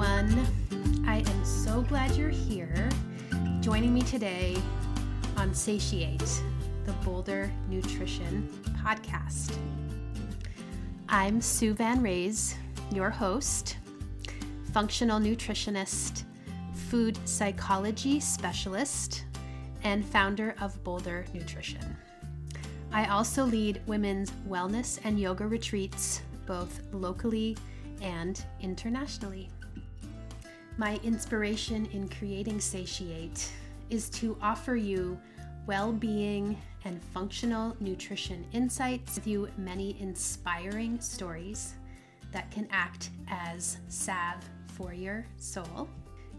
everyone. I am so glad you're here joining me today on Satiate, the Boulder Nutrition Podcast. I'm Sue Van Raes, your host, functional nutritionist, food psychology specialist, and founder of Boulder Nutrition. I also lead women's wellness and yoga retreats, both locally and internationally. My inspiration in creating Satiate is to offer you well being and functional nutrition insights, with you many inspiring stories that can act as salve for your soul.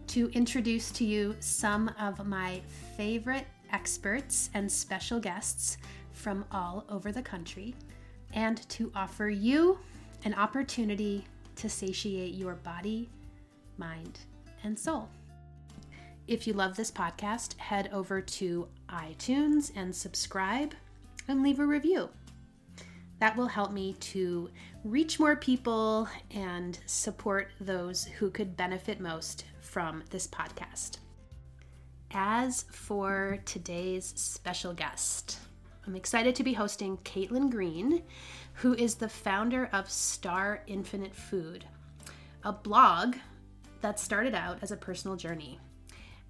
To introduce to you some of my favorite experts and special guests from all over the country, and to offer you an opportunity to satiate your body, mind, and soul. If you love this podcast, head over to iTunes and subscribe and leave a review. That will help me to reach more people and support those who could benefit most from this podcast. As for today's special guest, I'm excited to be hosting Caitlin Green, who is the founder of Star Infinite Food, a blog that started out as a personal journey.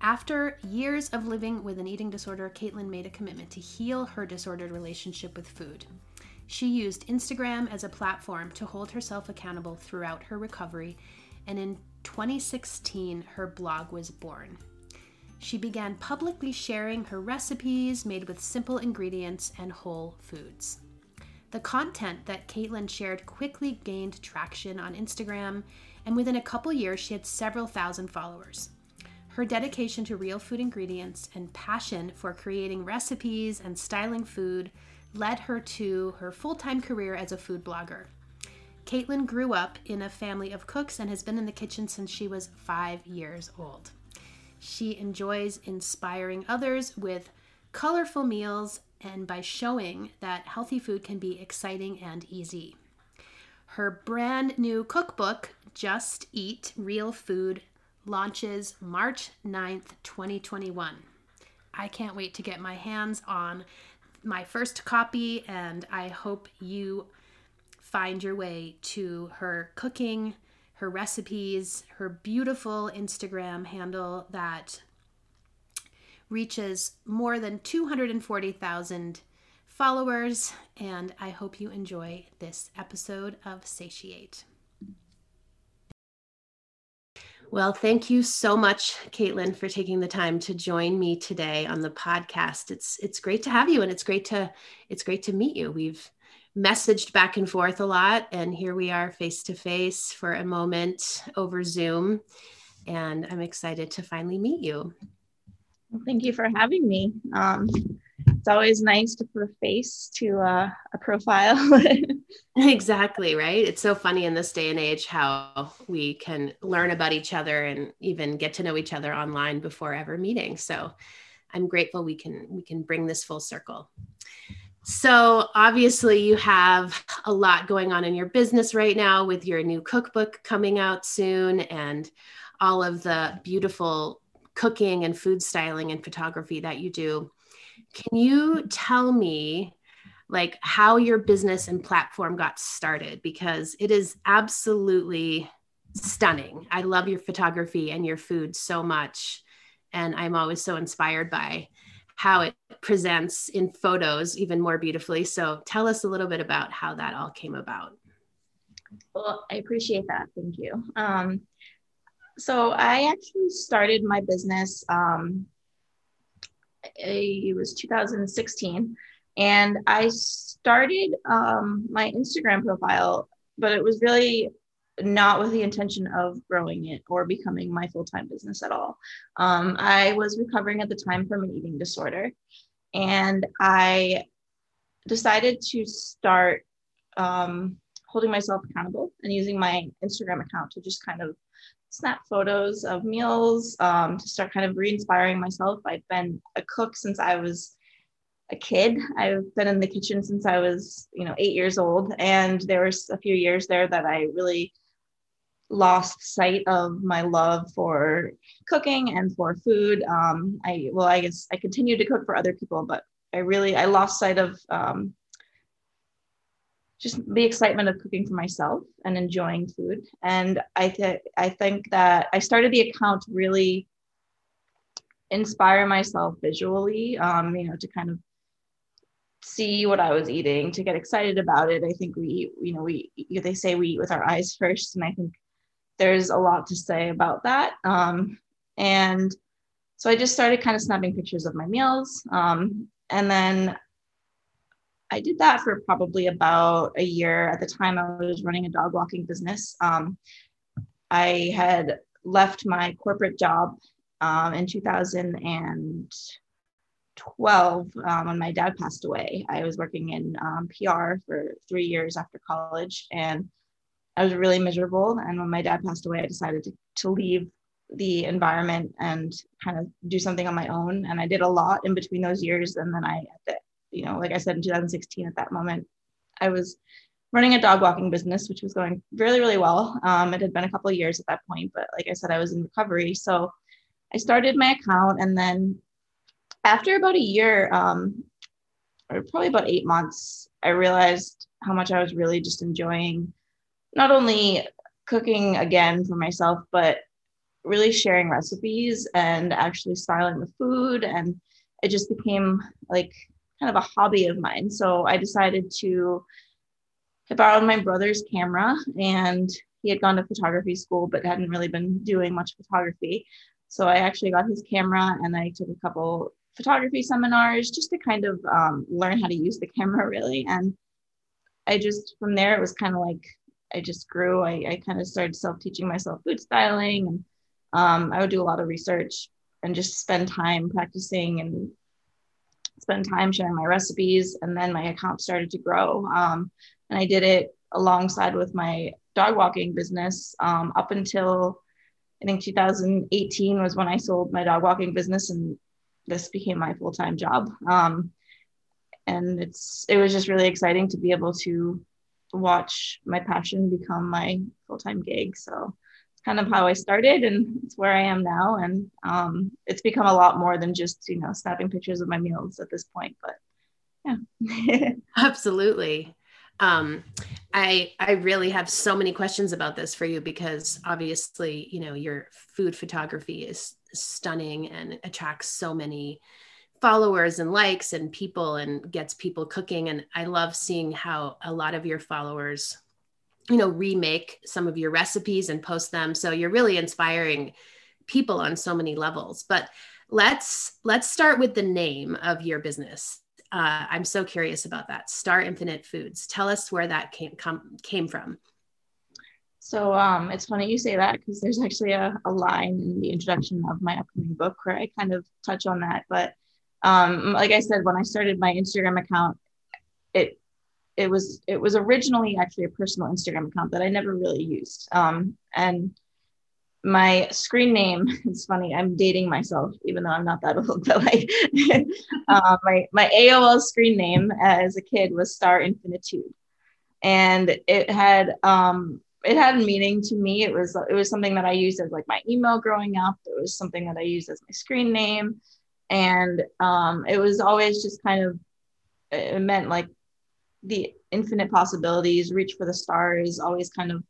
After years of living with an eating disorder, Caitlin made a commitment to heal her disordered relationship with food. She used Instagram as a platform to hold herself accountable throughout her recovery, and in 2016, her blog was born. She began publicly sharing her recipes made with simple ingredients and whole foods. The content that Caitlin shared quickly gained traction on Instagram, and within a couple years, she had several thousand followers. Her dedication to real food ingredients and passion for creating recipes and styling food led her to her full time career as a food blogger. Caitlin grew up in a family of cooks and has been in the kitchen since she was five years old. She enjoys inspiring others with colorful meals and by showing that healthy food can be exciting and easy. Her brand new cookbook, Just Eat Real Food, launches March 9th, 2021. I can't wait to get my hands on my first copy, and I hope you find your way to her cooking, her recipes, her beautiful Instagram handle that reaches more than 240,000 followers, and I hope you enjoy this episode of Satiate. Well, thank you so much, Caitlin, for taking the time to join me today on the podcast. It's it's great to have you, and it's great to it's great to meet you. We've messaged back and forth a lot, and here we are face to face for a moment over Zoom, and I'm excited to finally meet you. Thank you for having me. Um, it's always nice to put a face to uh, a profile. exactly, right? It's so funny in this day and age how we can learn about each other and even get to know each other online before ever meeting. So I'm grateful we can we can bring this full circle. So obviously you have a lot going on in your business right now with your new cookbook coming out soon and all of the beautiful cooking and food styling and photography that you do. Can you tell me like how your business and platform got started because it is absolutely stunning. I love your photography and your food so much and I'm always so inspired by how it presents in photos even more beautifully. So tell us a little bit about how that all came about. Well, I appreciate that. Thank you. Um, so I actually started my business. Um, it was 2016, and I started um, my Instagram profile, but it was really not with the intention of growing it or becoming my full time business at all. Um, I was recovering at the time from an eating disorder, and I decided to start um, holding myself accountable and using my Instagram account to just kind of snap photos of meals um, to start kind of re-inspiring myself. I've been a cook since I was a kid. I've been in the kitchen since I was, you know, eight years old, and there was a few years there that I really lost sight of my love for cooking and for food. Um, I well, I guess I continued to cook for other people, but I really I lost sight of um, just the excitement of cooking for myself and enjoying food. And I th- I think that I started the account really inspire myself visually, um, you know, to kind of see what I was eating, to get excited about it. I think we, you know, we they say we eat with our eyes first, and I think there's a lot to say about that. Um, and so I just started kind of snapping pictures of my meals, um, and then I did that for probably about a year. At the time, I was running a dog walking business. Um, I had left my corporate job um, in 2012 um, when my dad passed away. I was working in um, PR for three years after college, and I was really miserable. And when my dad passed away, I decided to, to leave the environment and kind of do something on my own. And I did a lot in between those years. And then I, you know, like I said in 2016, at that moment, I was running a dog walking business, which was going really, really well. Um, it had been a couple of years at that point, but like I said, I was in recovery. So I started my account, and then after about a year, um, or probably about eight months, I realized how much I was really just enjoying not only cooking again for myself, but really sharing recipes and actually styling the food. And it just became like kind of a hobby of mine. So I decided to, I borrowed my brother's camera and he had gone to photography school but hadn't really been doing much photography. So I actually got his camera and I took a couple photography seminars just to kind of um, learn how to use the camera really. And I just, from there, it was kind of like I just grew. I, I kind of started self teaching myself food styling and um, I would do a lot of research and just spend time practicing and spend time sharing my recipes. And then my account started to grow. Um, and I did it alongside with my dog walking business um, up until I think 2018 was when I sold my dog walking business, and this became my full time job. Um, and it's it was just really exciting to be able to watch my passion become my full time gig. So kind of how I started, and it's where I am now. And um, it's become a lot more than just you know snapping pictures of my meals at this point. But yeah, absolutely. Um, I I really have so many questions about this for you because obviously, you know, your food photography is stunning and attracts so many followers and likes and people and gets people cooking and I love seeing how a lot of your followers you know remake some of your recipes and post them so you're really inspiring people on so many levels but let's let's start with the name of your business uh, I'm so curious about that. Star Infinite Foods. Tell us where that came come, came from. So um, it's funny you say that because there's actually a, a line in the introduction of my upcoming book where I kind of touch on that. But um, like I said, when I started my Instagram account, it it was it was originally actually a personal Instagram account that I never really used. Um, and my screen name it's funny i'm dating myself even though i'm not that old but like uh, my my aol screen name as a kid was star infinitude. And it had um it had meaning to me. It was it was something that i used as like my email growing up. It was something that i used as my screen name. And um it was always just kind of it meant like the infinite possibilities reach for the stars always kind of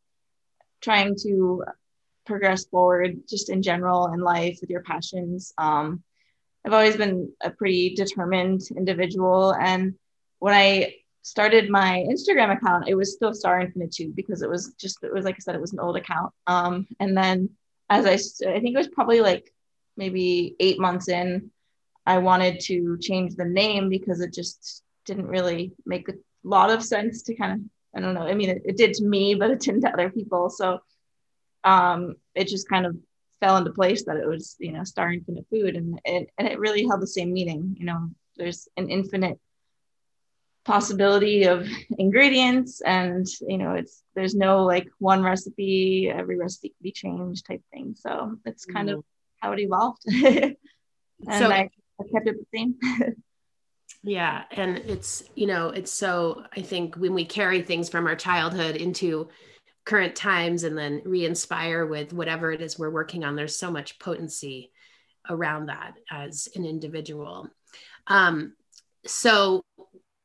trying to progress forward just in general in life with your passions. Um, I've always been a pretty determined individual. And when I started my Instagram account, it was still Star Infinitude because it was just, it was like I said, it was an old account. Um, and then as I, I think it was probably like maybe eight months in, I wanted to change the name because it just didn't really make a lot of sense to kind of, I don't know. I mean, it, it did to me, but it didn't to other people. So um, it just kind of fell into place that it was, you know, Star Infinite Food. And it, and it really held the same meaning. You know, there's an infinite possibility of ingredients and you know it's there's no like one recipe every recipe can be changed type thing so it's kind mm-hmm. of how it evolved and so, I, I kept it the same yeah and it's you know it's so i think when we carry things from our childhood into current times and then re-inspire with whatever it is we're working on there's so much potency around that as an individual. Um, so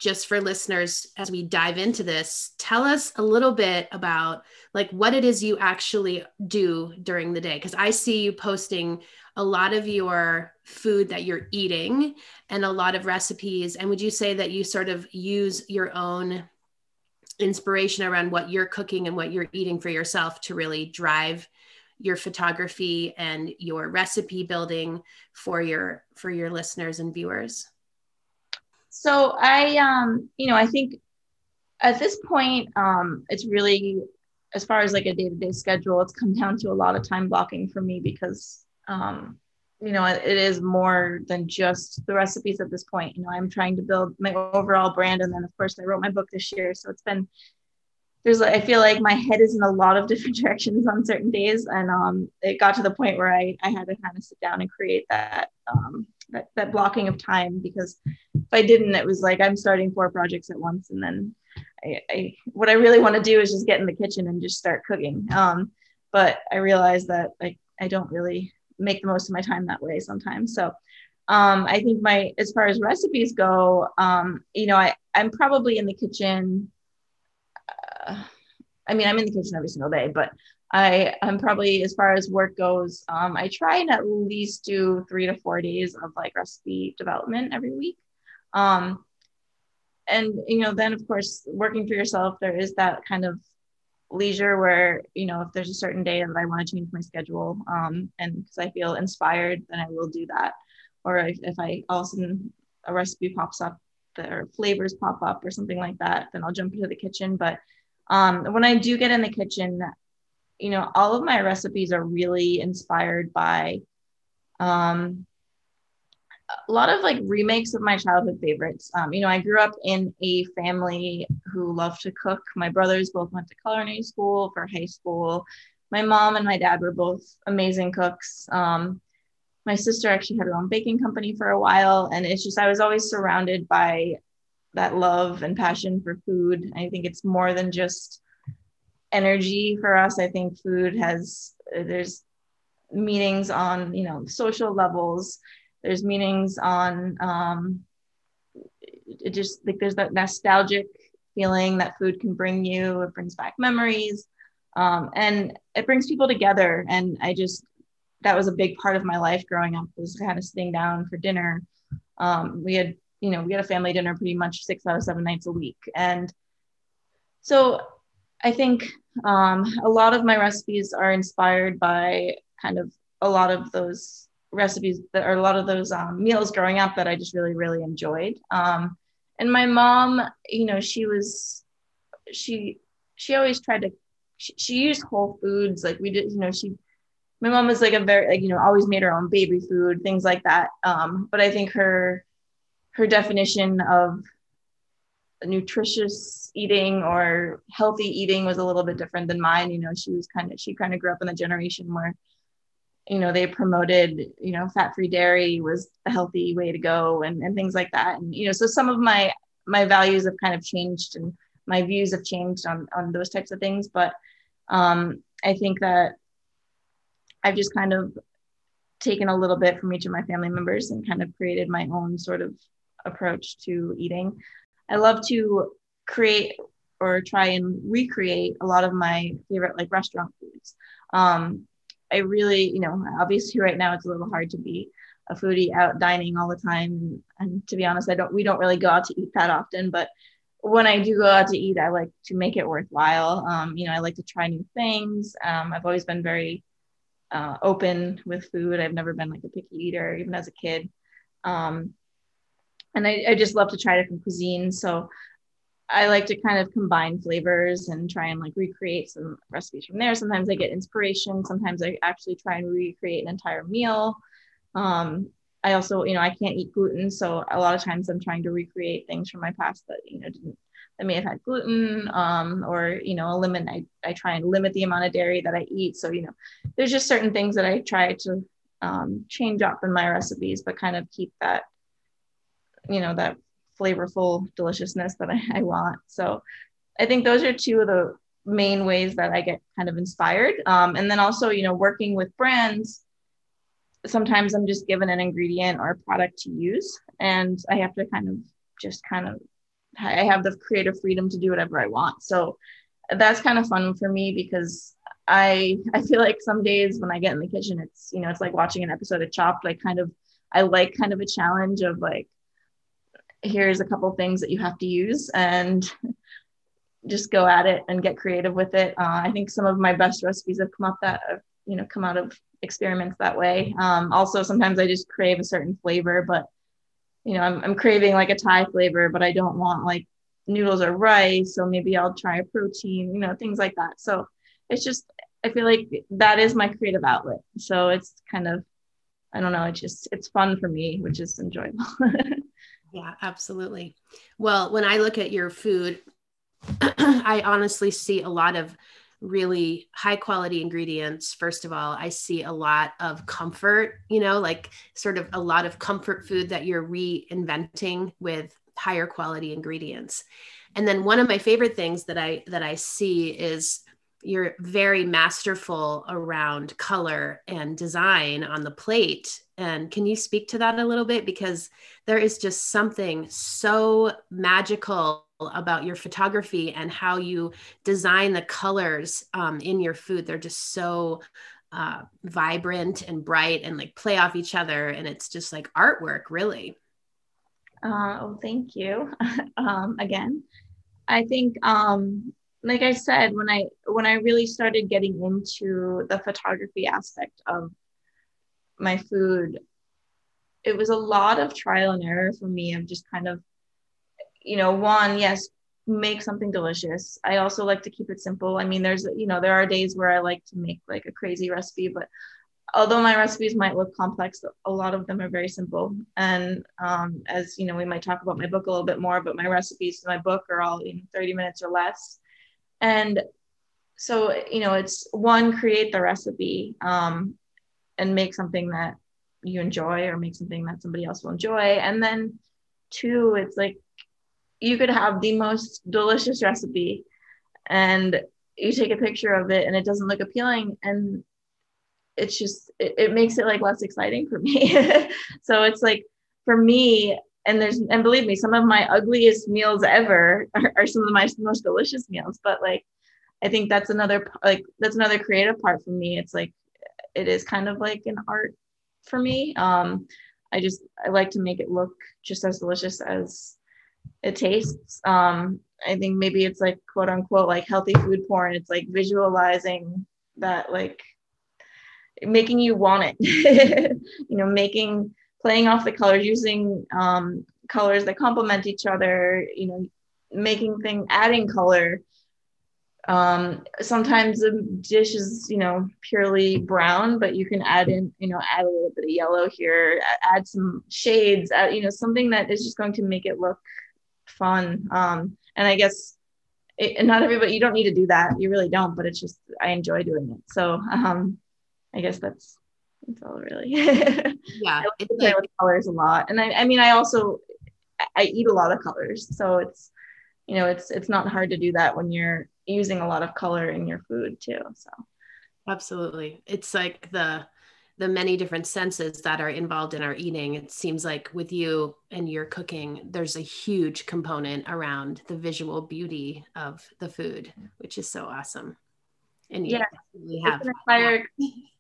just for listeners as we dive into this tell us a little bit about like what it is you actually do during the day. Because i see you posting a lot of your food that you're eating and a lot of recipes. And would you say that you sort of use your own inspiration around what you're cooking and what you're eating for yourself to really drive your photography and your recipe building for your for your listeners and viewers so i um you know i think at this point um it's really as far as like a day-to-day schedule it's come down to a lot of time blocking for me because um you know it is more than just the recipes at this point. You know i'm trying to build my overall brand and then of course i wrote my book this year so it's been there's i feel like my head is in a lot of different directions on certain days and um it got to the point where i i had to kind of sit down and create that um that, that blocking of time because if i didn't it was like i'm starting four projects at once and then I, I what i really want to do is just get in the kitchen and just start cooking um but i realized that like I don't really make the most of my time that way sometimes. So um, I think my as far as recipes go, um, you know, I I'm probably in the kitchen. I mean, I'm in the kitchen every single day, but I I'm probably as far as work goes, um, I try and at least do three to four days of like recipe development every week. Um, and you know, then of course, working for yourself, there is that kind of leisure where you know if there's a certain day that i want to change my schedule um, and because i feel inspired then i will do that or if, if i all of a sudden a recipe pops up or flavors pop up or something like that then i'll jump into the kitchen but um, when i do get in the kitchen you know all of my recipes are really inspired by um, a lot of like remakes of my childhood favorites. Um, you know, I grew up in a family who loved to cook. My brothers both went to culinary school for high school. My mom and my dad were both amazing cooks. Um, my sister actually had her own baking company for a while, and it's just I was always surrounded by that love and passion for food. I think it's more than just energy for us. I think food has there's meanings on you know social levels there's meanings on um, it just like there's that nostalgic feeling that food can bring you. It brings back memories, um, and it brings people together. And I just that was a big part of my life growing up was kind of sitting down for dinner. Um, we had you know we had a family dinner pretty much six out of seven nights a week, and so I think um, a lot of my recipes are inspired by kind of a lot of those recipes that are a lot of those um, meals growing up that I just really, really enjoyed. Um, and my mom, you know, she was, she, she always tried to, she, she, used whole foods. Like we did, you know, she, my mom was like a very, like, you know, always made her own baby food, things like that. Um, but I think her, her definition of nutritious eating or healthy eating was a little bit different than mine. You know, she was kind of, she kind of grew up in the generation where you know they promoted you know fat free dairy was a healthy way to go and, and things like that and you know so some of my my values have kind of changed and my views have changed on on those types of things but um i think that i've just kind of taken a little bit from each of my family members and kind of created my own sort of approach to eating i love to create or try and recreate a lot of my favorite like restaurant foods um, I really, you know, obviously right now it's a little hard to be a foodie out dining all the time. And to be honest, I don't, we don't really go out to eat that often, but when I do go out to eat, I like to make it worthwhile. Um, you know, I like to try new things. Um, I've always been very uh, open with food. I've never been like a picky eater, even as a kid. Um, and I, I just love to try different cuisines. So I like to kind of combine flavors and try and like recreate some recipes from there. Sometimes I get inspiration. Sometimes I actually try and recreate an entire meal. Um, I also, you know, I can't eat gluten, so a lot of times I'm trying to recreate things from my past that you know didn't that may have had gluten, um, or you know, eliminate. I, I try and limit the amount of dairy that I eat. So you know, there's just certain things that I try to um, change up in my recipes, but kind of keep that, you know, that flavorful deliciousness that I, I want. So I think those are two of the main ways that I get kind of inspired. Um, and then also, you know, working with brands, sometimes I'm just given an ingredient or a product to use, and I have to kind of just kind of I have the creative freedom to do whatever I want. So that's kind of fun for me because I I feel like some days when I get in the kitchen, it's you know it's like watching an episode of Chopped. Like kind of I like kind of a challenge of like here's a couple things that you have to use and just go at it and get creative with it. Uh, I think some of my best recipes have come up that have, you know come out of experiments that way. Um, also, sometimes I just crave a certain flavor, but you know I'm, I'm craving like a Thai flavor, but I don't want like noodles or rice. So maybe I'll try a protein, you know, things like that. So it's just I feel like that is my creative outlet. So it's kind of I don't know, it's just it's fun for me, which is enjoyable. yeah, absolutely. Well, when I look at your food, I honestly see a lot of really high quality ingredients first of all i see a lot of comfort you know like sort of a lot of comfort food that you're reinventing with higher quality ingredients and then one of my favorite things that i that i see is you're very masterful around color and design on the plate. And can you speak to that a little bit? Because there is just something so magical about your photography and how you design the colors um, in your food. They're just so uh, vibrant and bright and like play off each other. And it's just like artwork, really. Uh, oh, thank you. um, again, I think um, like I said, when I when I really started getting into the photography aspect of my food, it was a lot of trial and error for me of just kind of, you know, one, yes, make something delicious. I also like to keep it simple. I mean, there's you know, there are days where I like to make like a crazy recipe, but although my recipes might look complex, a lot of them are very simple. And um, as you know, we might talk about my book a little bit more, but my recipes in my book are all in 30 minutes or less and so you know it's one create the recipe um, and make something that you enjoy or make something that somebody else will enjoy. And then two it's like you could have the most delicious recipe and you take a picture of it and it doesn't look appealing. And it's just it, it makes it like less exciting for me. So it's like for me and there's and believe me some of my ugliest meals ever are, are, some of my most delicious meals but like i think that's another like that's another creative part for me. It's like it is kind of like an art for me. Um i just i like to make it look just as delicious as it tastes. Um i think maybe it's like quote unquote like healthy food porn. It's like visualizing that like making you want it. You know making playing off the colors, using um, colors that complement each other, you know, making thing, adding color. Um, sometimes the dish is, you know, purely brown, but you can add in, you know, add a little bit of yellow here, add some shades, add, you know, something that is just going to make it look fun. Um, and I guess it, not everybody, you don't need to do that. You really don't, but it's just, I enjoy doing it. So, um, I guess that's that's all really. yeah, I like play with colors a lot, and I, I mean, I also I eat a lot of colors, so it's you know it's it's not hard to do that when you're using a lot of color in your food too. So absolutely, it's like the the many different senses that are involved in our eating. It seems like with you and your cooking, there's a huge component around the visual beauty of the food, which is so awesome. And you yeah, have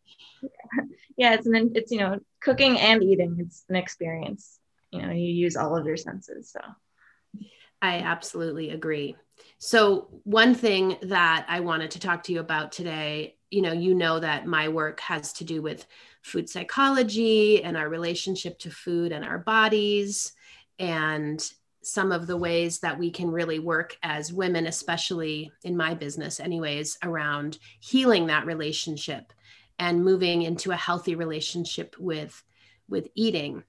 yeah, it's an it's you know cooking and eating. It's an experience. You know, you use all of your senses. So I absolutely agree. So one thing that I wanted to talk to you about today, you know, you know that my work has to do with food psychology and our relationship to food and our bodies and some of the ways that we can really work as women, especially in my business, anyways, around healing that relationship and moving into a healthy relationship with with eating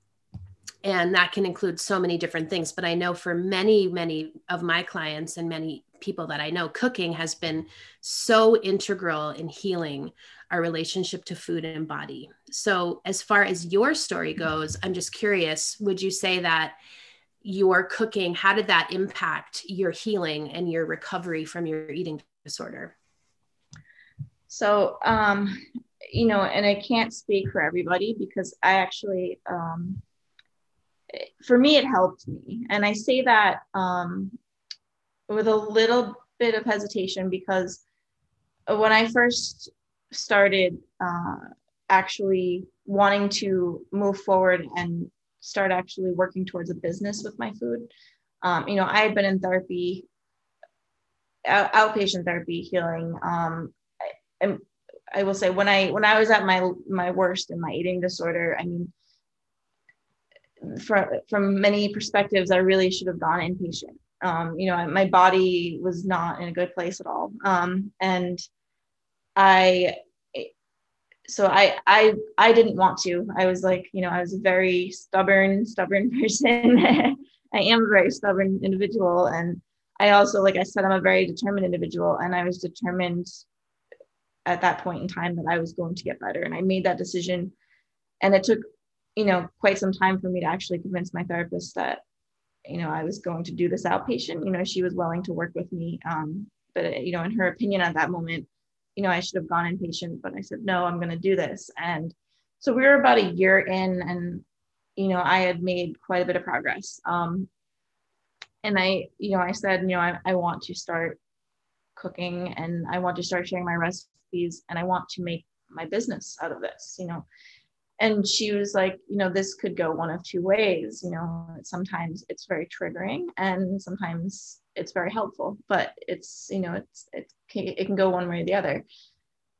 and that can include so many different things but i know for many many of my clients and many people that i know cooking has been so integral in healing our relationship to food and body so as far as your story goes i'm just curious would you say that your cooking how did that impact your healing and your recovery from your eating disorder? So, um, you know, and I can't speak for everybody because I actually, um, for me, it helped me. And I say that um, with a little bit of hesitation because when I first started uh, actually wanting to move forward and start actually working towards a business with my food, um, you know, I had been in therapy, out, outpatient therapy healing. Um, and I will say when I when I was at my my worst in my eating disorder, I mean, from from many perspectives, I really should have gone inpatient. Um, you know, my body was not in a good place at all, um, and I so I I I didn't want to. I was like, you know, I was a very stubborn, stubborn person. I am a very stubborn individual, and I also, like I said, I'm a very determined individual, and I was determined at that point in time that I was going to get better, and I made that decision. And it took, you know, quite some time for me to actually convince my therapist that, you know, I was going to do this outpatient. You know, she was willing to work with me, um, but you know, in her opinion at that moment you know, I should have gone inpatient, but I said, no, I'm going to do this. And so we were about a year in, and, you know, I had made quite a bit of progress. Um, and I, you know, I said, you know, I, I want to start cooking and I want to start sharing my and I want to make my business out of this, you know. And she was like, you know, this could go one of two ways. You know, sometimes it's very triggering and sometimes it's very helpful but it's you know it's it, it can go one way or the other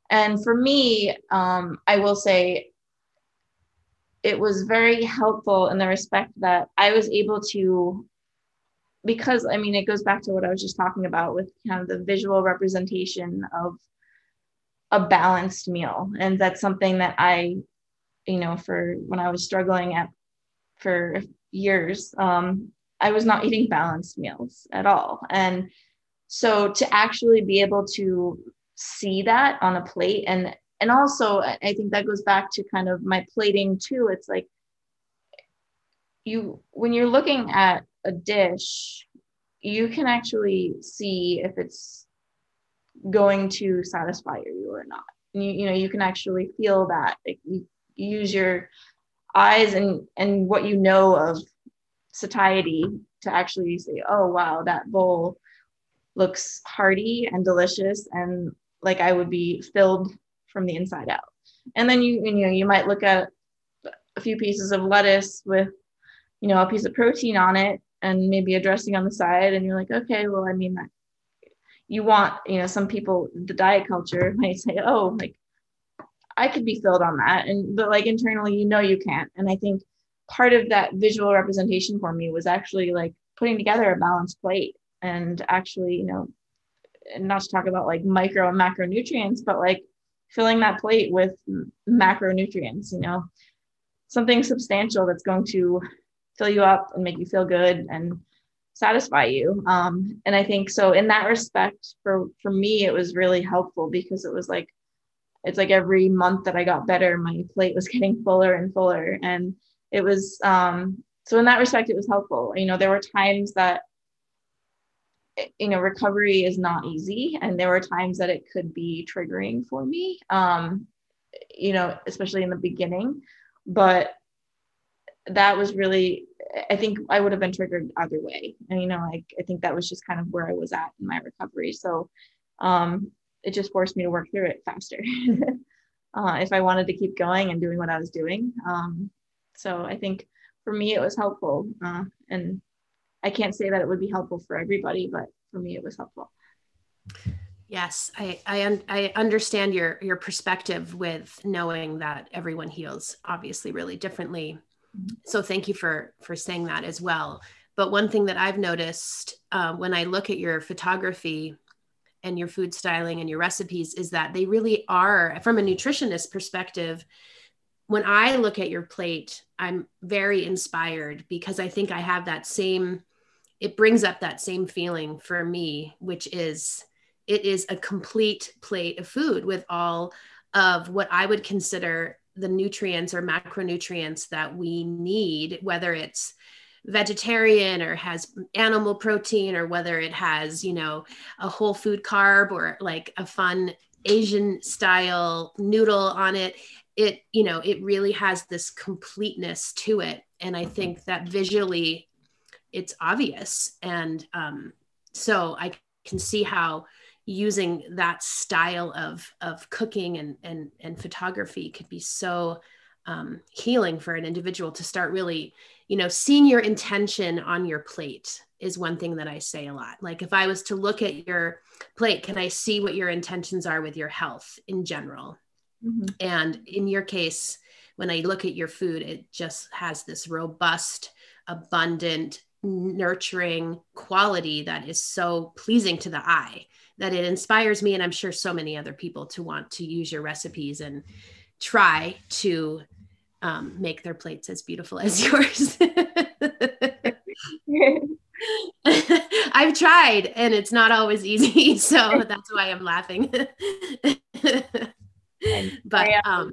and for me um, i will say it was very helpful in the respect that i was able to because i mean it goes back to what i was just talking about with kind of the visual representation of a balanced meal and that's something that i you know for when i was struggling at for years um, I was not eating balanced meals at all. And so to actually be able to see that on a plate and and also I think that goes back to kind of my plating too. It's like you when you're looking at a dish, you can actually see if it's going to satisfy you or not. You, you know, you can actually feel that. Like you, you use your eyes and and what you know of satiety to actually say, oh, wow, that bowl looks hearty and delicious and like I would be filled from the inside out. And then you, you know, you might look at a few pieces of lettuce with, you know, a piece of protein on it and maybe a dressing on the side. And you're like, okay, well, I mean, that you want, you know, some people, the diet culture might say, oh, like I could be filled on that. And, but like internally, you know, you can't. And I think part of that visual representation for me was actually like putting together a balanced plate and actually, you know, not to talk about like micro and macronutrients, but like filling that plate with macronutrients, you know, something substantial that's going to fill you up and make you feel good and satisfy you. Um, and I think so in that respect, for for me, it was really helpful because it was like it's like every month that I got better, my plate was getting fuller and fuller. And it was um, so in that respect it was helpful you know there were times that you know recovery is not easy and there were times that it could be triggering for me um, you know especially in the beginning but that was really i think i would have been triggered either way and you know like i think that was just kind of where i was at in my recovery so um, it just forced me to work through it faster uh, if i wanted to keep going and doing what i was doing um, so I think for me it was helpful, uh, and I can't say that it would be helpful for everybody, but for me it was helpful. Yes, I I, un- I understand your your perspective with knowing that everyone heals obviously really differently. So thank you for for saying that as well. But one thing that I've noticed uh, when I look at your photography and your food styling and your recipes is that they really are, from a nutritionist perspective, when I look at your plate, I'm very inspired because I think I have that same, it brings up that same feeling for me, which is it is a complete plate of food with all of what I would consider the nutrients or macronutrients that we need, whether it's vegetarian or has animal protein or whether it has, you know, a whole food carb or like a fun Asian style noodle on it. It, you know, it really has this completeness to it. And I think that visually it's obvious. And um, so I can see how using that style of of cooking and and and photography could be so um, healing for an individual to start really you know seeing your intention on your plate is one thing that i say a lot. Like if i was to look at your plate can i see what your intentions are with your health in general? Mm-hmm. and in your case when i look at your food it just has this robust abundant nurturing quality that is so pleasing to the eye that it inspires me and i'm sure so many other people to want to use your recipes and try to um, make their plates as beautiful as yours. I've tried and it's not always easy so that's why i'm laughing. But um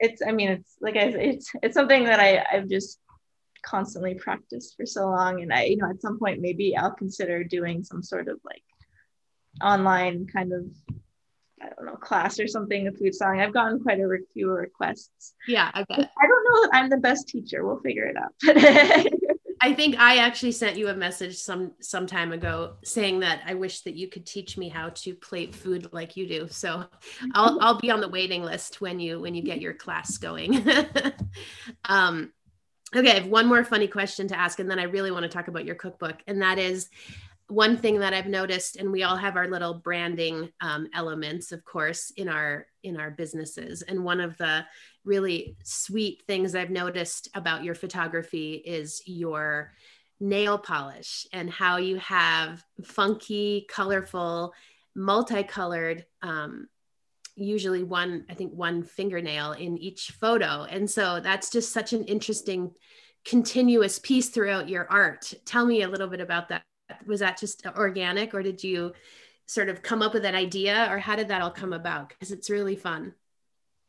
it's i mean it's like i it's it's something that i i've just constantly practiced for so long and i you know at some point maybe i'll consider doing some sort of like online kind of I don't know class or something of food styling. I've gotten quite a few requests. Yeah, I bet. I don't know that I'm the best teacher. We'll figure it out. I think I actually sent you a message some some time ago saying that I wish that you could teach me how to plate food like you do. So I'll I'll be on the waiting list when you when you get your class going. um, okay, I have one more funny question to ask, and then I really want to talk about your cookbook, and that is one thing that I've noticed, and we all have our little branding um, elements, of course, in our in our businesses. And one of the really sweet things I've noticed about your photography is your nail polish and how you have funky, colorful, multicolored. Um, usually one i think one fingernail in each photo and so that's just such an interesting continuous piece throughout your art tell me a little bit about that was that just organic or did you sort of come up with that idea or how did that all come about? Because it's really fun.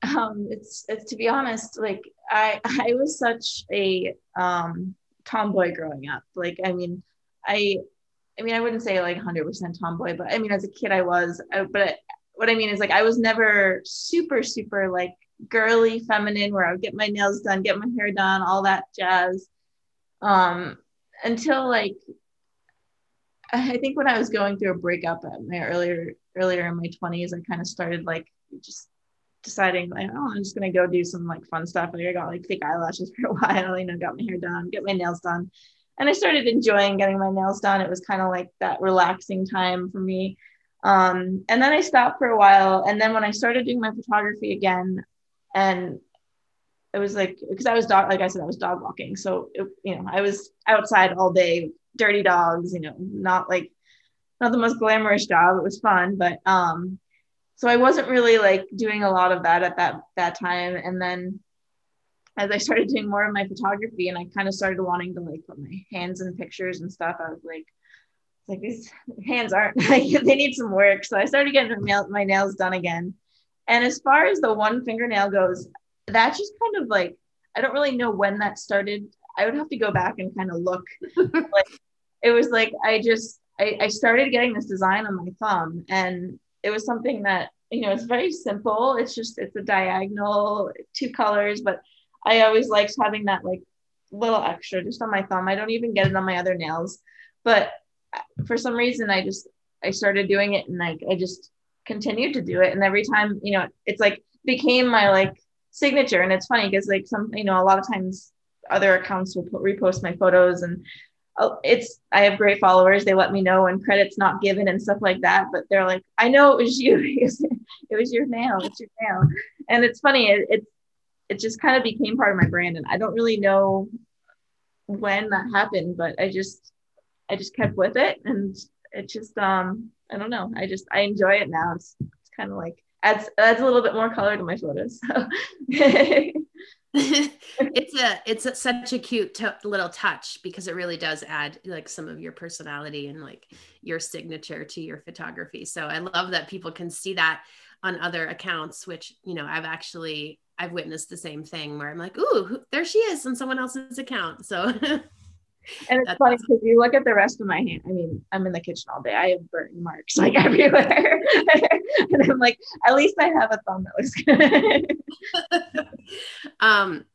Um it's it's to be honest like i i was such a um tomboy growing up. Like i mean i i mean i wouldn't say like 100% tomboy but i mean as a kid i was I, but what i mean is like i was never super super like girly feminine where i would get my nails done get my hair done all that jazz. Um until like I think when I was going through a breakup at my earlier earlier in my 20s, I kind of started like just deciding like, oh, I'm just gonna go do some like fun stuff. Like I got like fake eyelashes for a while, you know, got my hair done, get my nails done. And I started enjoying getting my nails done. It was kind of like that relaxing time for me. Um, and then I stopped for a while. And then when I started doing my photography again, and it was like because I was dog, like I said, I was dog walking. So it, you know, I was outside all day dirty dogs, you know, not like not the most glamorous job. It was fun, but um so I wasn't really like doing a lot of that at that that time. And then as I started doing more of my photography and I kind of started wanting to like put my hands in pictures and stuff, I was like, like these hands aren't like they need some work. So I started getting my nails done again. And as far as the one fingernail goes, that just kind of like I don't really know when that started. I would have to go back and kind of look. like it was like I just I, I started getting this design on my thumb, and it was something that you know it's very simple. It's just it's a diagonal, two colors, but I always liked having that like little extra just on my thumb. I don't even get it on my other nails, but uh, for some reason I just I started doing it and like I just continued to do it. And every time, you know, it's like became my like signature. And it's funny because like some, you know, a lot of times other accounts will repost my photos and oh, it's I have great followers. They let me know when credit's not given and stuff like that. But they're like, I know it was you. it was your nail. It's your nail. And it's funny. It, it it just kind of became part of my brand. And I don't really know when that happened, but I just I just kept with it, and it just um I don't know. I just I enjoy it now. It's it's kind of like adds adds a little bit more color to my photos. So. it's a it's a, such a cute t- little touch because it really does add like some of your personality and like your signature to your photography. So i love that people can see that on other accounts which you know i've actually i've witnessed the same thing where i'm like ooh there she is on someone else's account. So and it's That's funny because you look at the rest of my hand. I mean, I'm in the kitchen all day. I have burn marks like everywhere. and I'm like, at least I have a thumb that looks good. um,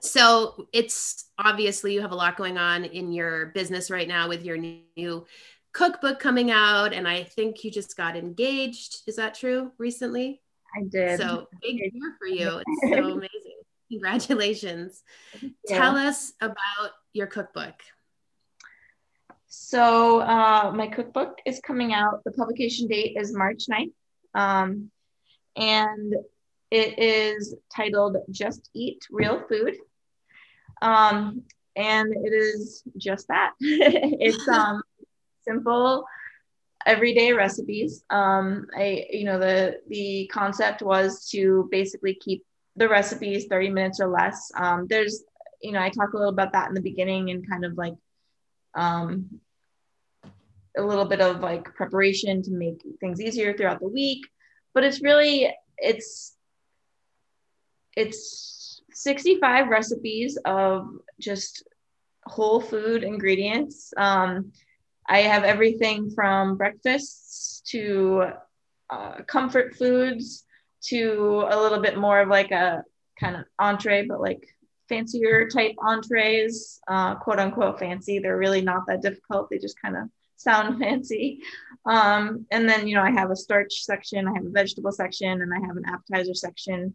so it's obviously you have a lot going on in your business right now with your new cookbook coming out. And I think you just got engaged. Is that true recently? I did. So big year for you. It's so amazing. Congratulations. Tell us about your cookbook. So, uh, my cookbook is coming out. The publication date is March 9th. Um, and it is titled Just Eat Real Food. Um, and it is just that. it's um, simple, everyday recipes. Um, I, you know, the the concept was to basically keep the recipes 30 minutes or less. Um, there's, you know, I talk a little about that in the beginning and kind of like um, a little bit of like preparation to make things easier throughout the week. But it's really, it's, it's 65 recipes of just whole food ingredients. Um, I have everything from breakfasts to uh, comfort foods to a little bit more of like a kind of entree, but like fancier type entrees, uh, quote unquote fancy. They're really not that difficult. They just kind of sound fancy. Um, and then, you know, I have a starch section, I have a vegetable section, and I have an appetizer section.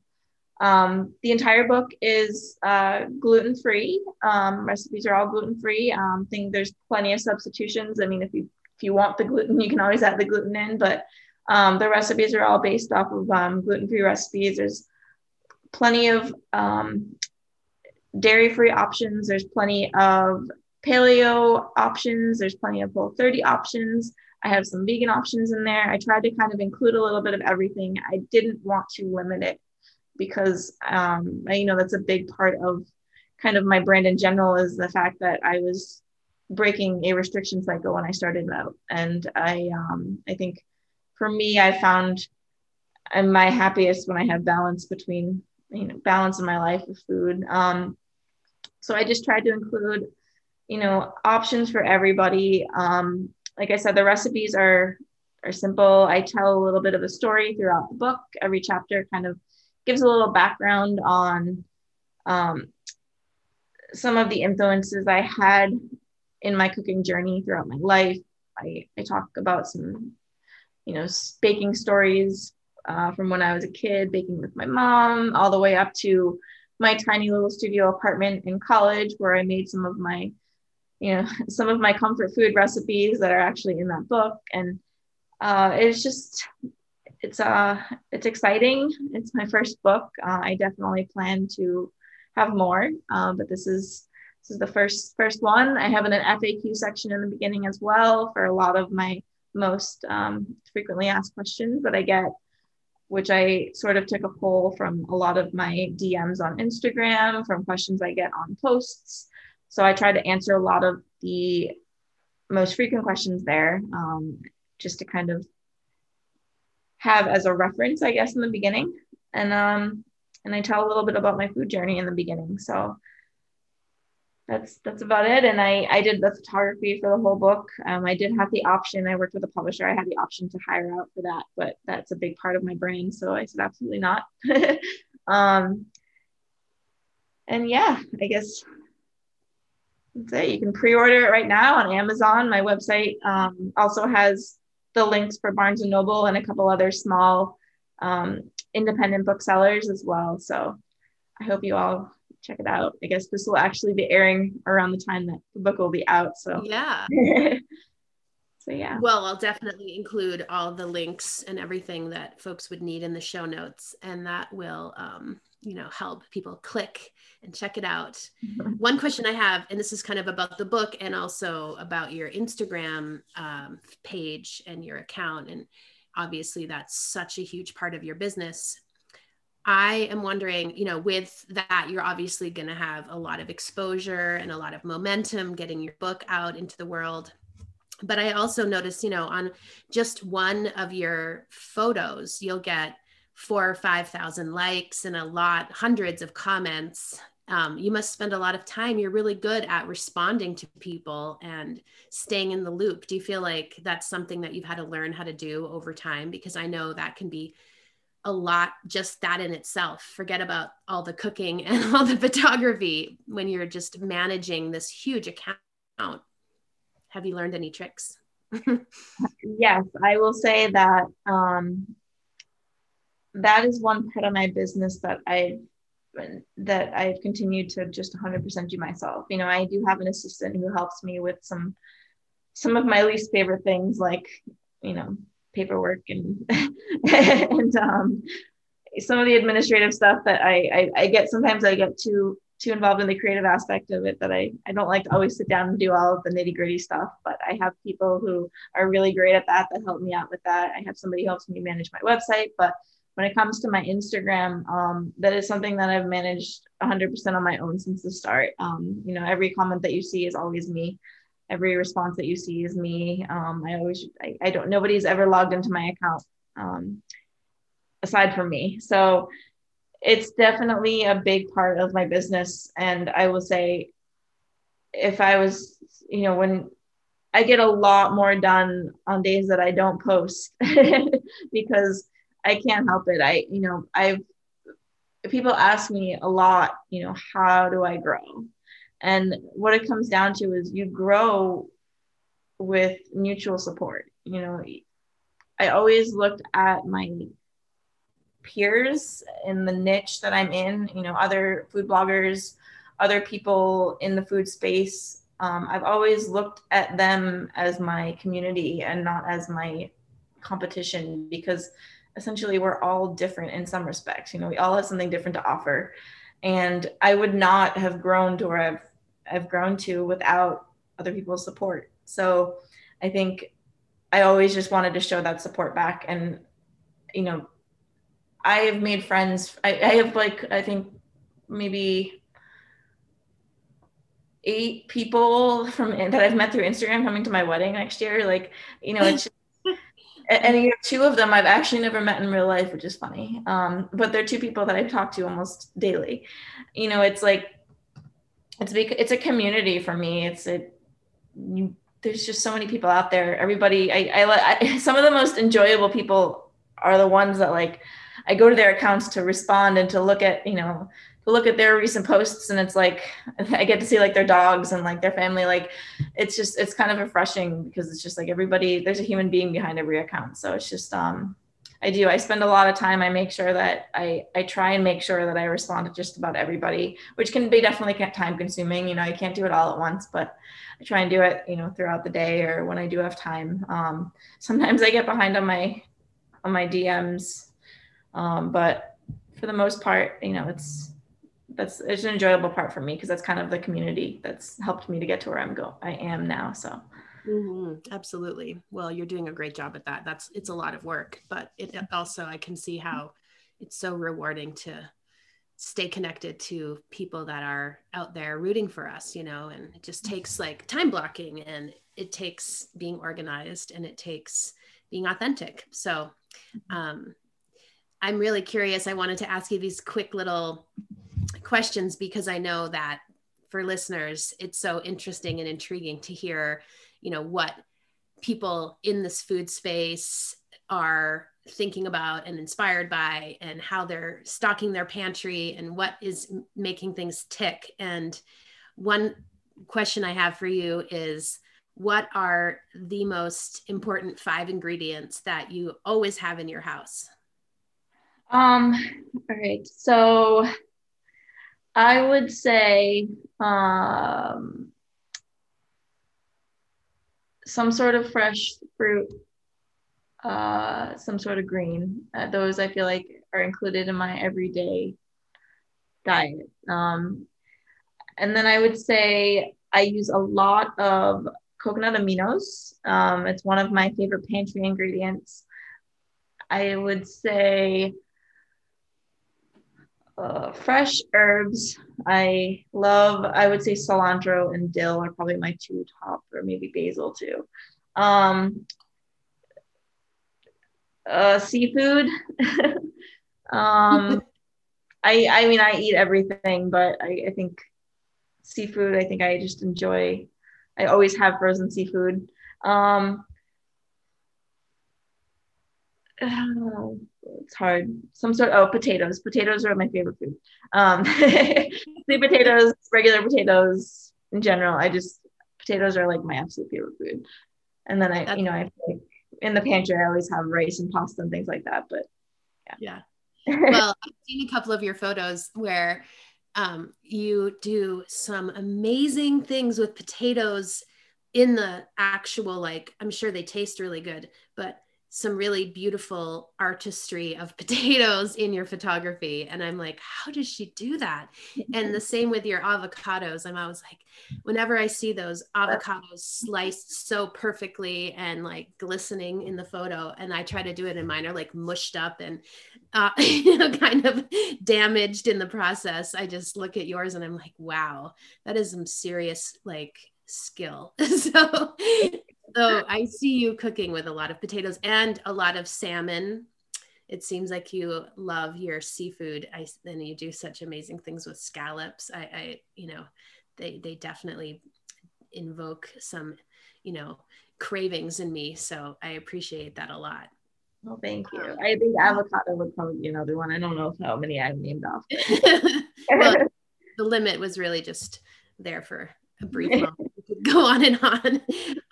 Um, the entire book is uh, gluten free. Um, recipes are all gluten free. Um, think there's plenty of substitutions. I mean, if you if you want the gluten, you can always add the gluten in, but um, the recipes are all based off of um, gluten-free recipes. There's plenty of um, dairy-free options. There's plenty of paleo options. There's plenty of whole 30 options. I have some vegan options in there. I tried to kind of include a little bit of everything. I didn't want to limit it because um, I, you know that's a big part of kind of my brand in general is the fact that I was breaking a restriction cycle when I started out, and I um, I think for me, I found I'm my happiest when I have balance between, you know, balance in my life with food. Um, so I just tried to include, you know, options for everybody. Um, like I said, the recipes are are simple. I tell a little bit of a story throughout the book. Every chapter kind of gives a little background on um, some of the influences I had in my cooking journey throughout my life. I, I talk about some you know, baking stories uh, from when I was a kid, baking with my mom, all the way up to my tiny little studio apartment in college where I made some of my, you know, some of my comfort food recipes that are actually in that book. And uh, it's just, it's uh, it's exciting. It's my first book. Uh, I definitely plan to have more, uh, but this is this is the first first one. I have an, FAQ section in the beginning as well for a lot of my most um, frequently asked questions that I get, which I sort of took a poll from a lot of my DMs on Instagram, from questions I get on posts. So I try to answer a lot of the most frequent questions there, um, just to kind of have as a reference, I guess, in the beginning. And um, and I tell a little bit about my food journey in the beginning. So that's that's about it. And I I did the photography for the whole book. Um, I did have the option. I worked with a publisher. I had the option to hire out for that, but that's a big part of my brain. So I said absolutely not. um, and yeah, I guess that's it. You can pre-order it right now on Amazon. My website um, also has the links for Barnes and Noble and a couple other small um, independent booksellers as well. So I hope you all check it out. I guess this will actually be airing around the time that the book will be out. So yeah. so yeah. Well, I'll definitely include all the links and everything that folks would need in the show notes, and that will, um, you know, help people click and check it out. Mm-hmm. One question I have, and this is kind of about the book and also about your Instagram um, page and your account, and obviously that's such a huge part of your business I am wondering, you know, with that, you're obviously going to have a lot of exposure and a lot of momentum getting your book out into the world. But I also noticed, you know, on just one of your photos, you'll get four or 5,000 likes and a lot, hundreds of comments. um, you must spend a lot of time you're really good at responding to people and staying in the loop do you feel like that's something that you've had to learn how to do over time because i know that can be a lot just that in itself. Forget about all the cooking and all the photography when you're just managing this huge account. Have you learned any tricks? Yes i will say that um, that is one part of my business that i that i've continued to just 100% do myself. You know i do have an assistant who helps me with some some of my least favorite things like you know paperwork and and um, some of the administrative stuff that I, I, I get sometimes I get too too involved in the creative aspect of it that I, I don't like to always sit down and do all of the nitty gritty stuff, but I have people who are really great at that that help me out with that. I have somebody who helps me manage my website, but when it comes to my Instagram, um, that is something that I've managed 100% on my own since the start. Um, you know, every comment that you see is always me every response that you see is me. Um, I always, I, I, don't, nobody's ever logged into my account um, aside from me. So it's definitely a big part of my business. And I will say, if I was, you know, when I get a lot more done on days that I don't post because I can't help it. I, you know, I've, people ask me a lot, you know, how do I grow? And what it comes down to is you grow with mutual support. You know, I always looked at my peers in the niche that I'm in, you know, other food bloggers, other people in the food space. Um, I've always looked at them as my community and not as my competition because essentially we're all different in some respects. You know, we all have something different to offer. And I would not have grown to where I've I've grown to without other people's support. So I think I always just wanted to show that support back. And, you know, I have made friends. I, I have like, I think maybe eight people from that I've met through Instagram coming to my wedding next year. Like, you know, it's just, and you know, two of them I've actually never met in real life, which is funny. Um, but they're two people that I talk to almost daily. You know, it's like it's it's a community for me. It's a you, there's just so many people out there. Everybody, I, I, I some of the most enjoyable people are the ones that like I go to their accounts to respond and to look at you know to look at their recent posts and it's like I get to see like their dogs and like their family like it's just it's kind of refreshing because it's just like everybody there's a human being behind every account so it's just um I do. I spend a lot of time. I make sure that I I try and make sure that I respond to just about everybody, which can be definitely time consuming. You know, I can't do it all at once, but I try and do it. You know, throughout the day or when I do have time. Um, sometimes I get behind on my on my DMs, um, but for the most part, you know, it's that's it's an enjoyable part for me because that's kind of the community that's helped me to get to where I'm go I am now. So. Mm-hmm. Absolutely. Well, you're doing a great job at that. That's it's a lot of work, but it also I can see how it's so rewarding to stay connected to people that are out there rooting for us, you know, and it just takes like time blocking and it takes being organized and it takes being authentic. So, mm-hmm. um, I'm really curious. I wanted to ask you these quick little questions because I know that for listeners, it's so interesting and intriguing to hear you know what people in this food space are thinking about and inspired by and how they're stocking their pantry and what is making things tick. And one question i have for you is what are the most important five ingredients that you always have in your house? Um all right. So i would say um some sort of fresh fruit, uh, some sort of green. Uh, those I feel like are included in my everyday diet. Um, and then I would say I use a lot of coconut aminos. Um, it's one of my favorite pantry ingredients. I would say uh, fresh herbs. I love, I would say cilantro and dill are probably my two top, or maybe basil too. Um, uh, seafood. um, I I mean I eat everything, but I, I think seafood. I think I just enjoy. I always have frozen seafood. Um, oh, it's hard. Some sort. Oh, potatoes. Potatoes are my favorite food. Um, sweet potatoes, regular potatoes in general. I just potatoes are like my absolute favorite food. And then I, That's you know, I like in the pantry I always have rice and pasta and things like that. But yeah. Yeah. well, I've seen a couple of your photos where um, you do some amazing things with potatoes in the actual like i'm sure they taste really good but some really beautiful artistry of potatoes in your photography. And I'm like, how does she do that? and the same with your avocados. I'm always like, whenever I see those avocados sliced so perfectly and like glistening in the photo, and I try to do it, and mine are like mushed up and uh, you know, kind of damaged in the process. I just look at yours and I'm like, wow, that is some serious like skill. so so I see you cooking with a lot of potatoes and a lot of salmon. It seems like you love your seafood. I and you do such amazing things with scallops. I, I you know, they they definitely invoke some, you know, cravings in me. So I appreciate that a lot. Well, thank you. Um, I think avocado would probably be another one. I don't know how many I've named off. well, the limit was really just there for a brief moment. go on and on.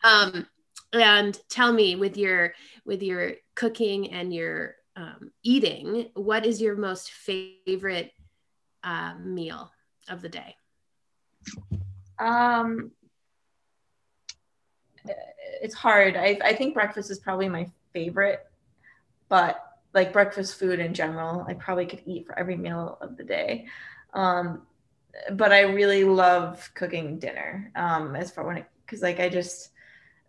Um, and tell me with your with your cooking and your um, eating, what is your most favorite uh, meal of the day? Um, it's hard. I, I think breakfast is probably my favorite, but like breakfast food in general, I probably could eat for every meal of the day. Um, but I really love cooking dinner. Um, as far when it, cause like I just,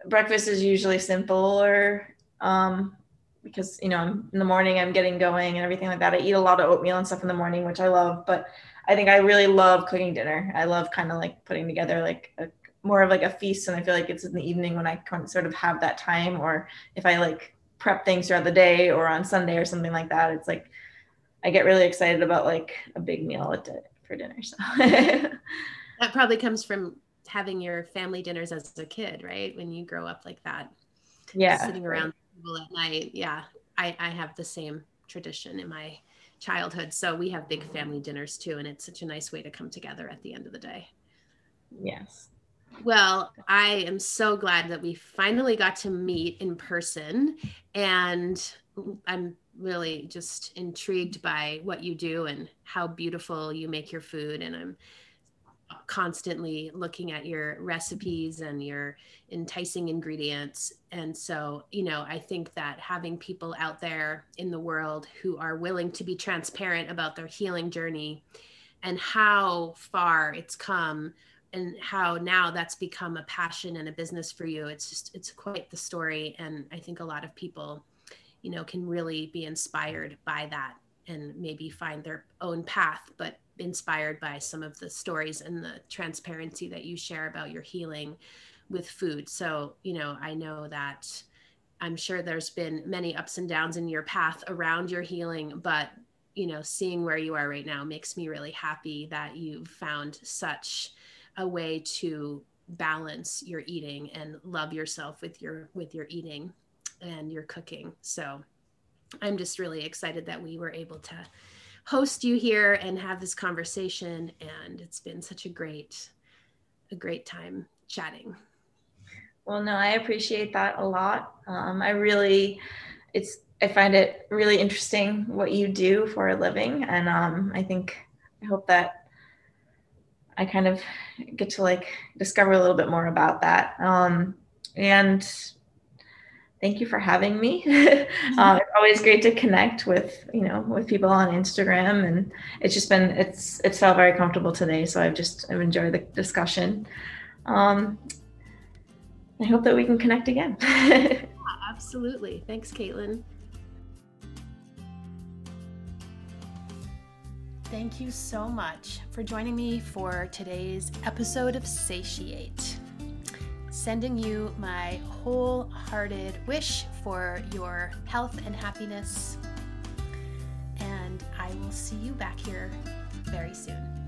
breakfast is usually simpler. Um, because you know in the morning I'm getting going and everything like that. I eat a lot of oatmeal and stuff in the morning, which I love. But I think I really love cooking dinner. I love kind of like putting together like a more of like a feast, and I feel like it's in the evening when I sort of have that time, or if I like prep things throughout the day or on Sunday or something like that. It's like I get really excited about like a big meal at, for dinner. So that probably comes from having your family dinners as a kid, right? When you grow up like that. Yeah. Sitting around right. at night. Yeah. I, I have the same tradition in my childhood. So we have big family dinners too. And it's such a nice way to come together at the end of the day. Yes. Well, I am so glad that we finally got to meet in person. And I'm really just intrigued by what you do and how beautiful you make your food. And I'm constantly looking at your recipes and your enticing ingredients. And so, you know, I think that having people out there in the world who are willing to be transparent about their healing journey and how far it's come and how now that's become a passion and a business for you it's just it's quite the story and i think a lot of people you know can really be inspired by that and maybe find their own path but inspired by some of the stories and the transparency that you share about your healing with food so you know i know that i'm sure there's been many ups and downs in your path around your healing but you know seeing where you are right now makes me really happy that you've found such a way to balance your eating and love yourself with your with your eating and your cooking. So I'm just really excited that we were able to host you here and have this conversation. And it's been such a great, a great time chatting. Well, no, I appreciate that a lot. Um, I really, it's, I find it really interesting what you do for a living. And um, I think, I hope that I kind of get to like discover a little bit more about that. Um, and thank you for having me. uh, it's always great to connect with you know with people on Instagram, and it's just been it's it's felt very comfortable today. So I've just I've enjoyed the discussion. Um, I hope that we can connect again. Absolutely. Thanks, Caitlin. Thank you so much for joining me for today's episode of Satiate sending you my wholehearted wish for your health and happiness. And I will see you back here very soon.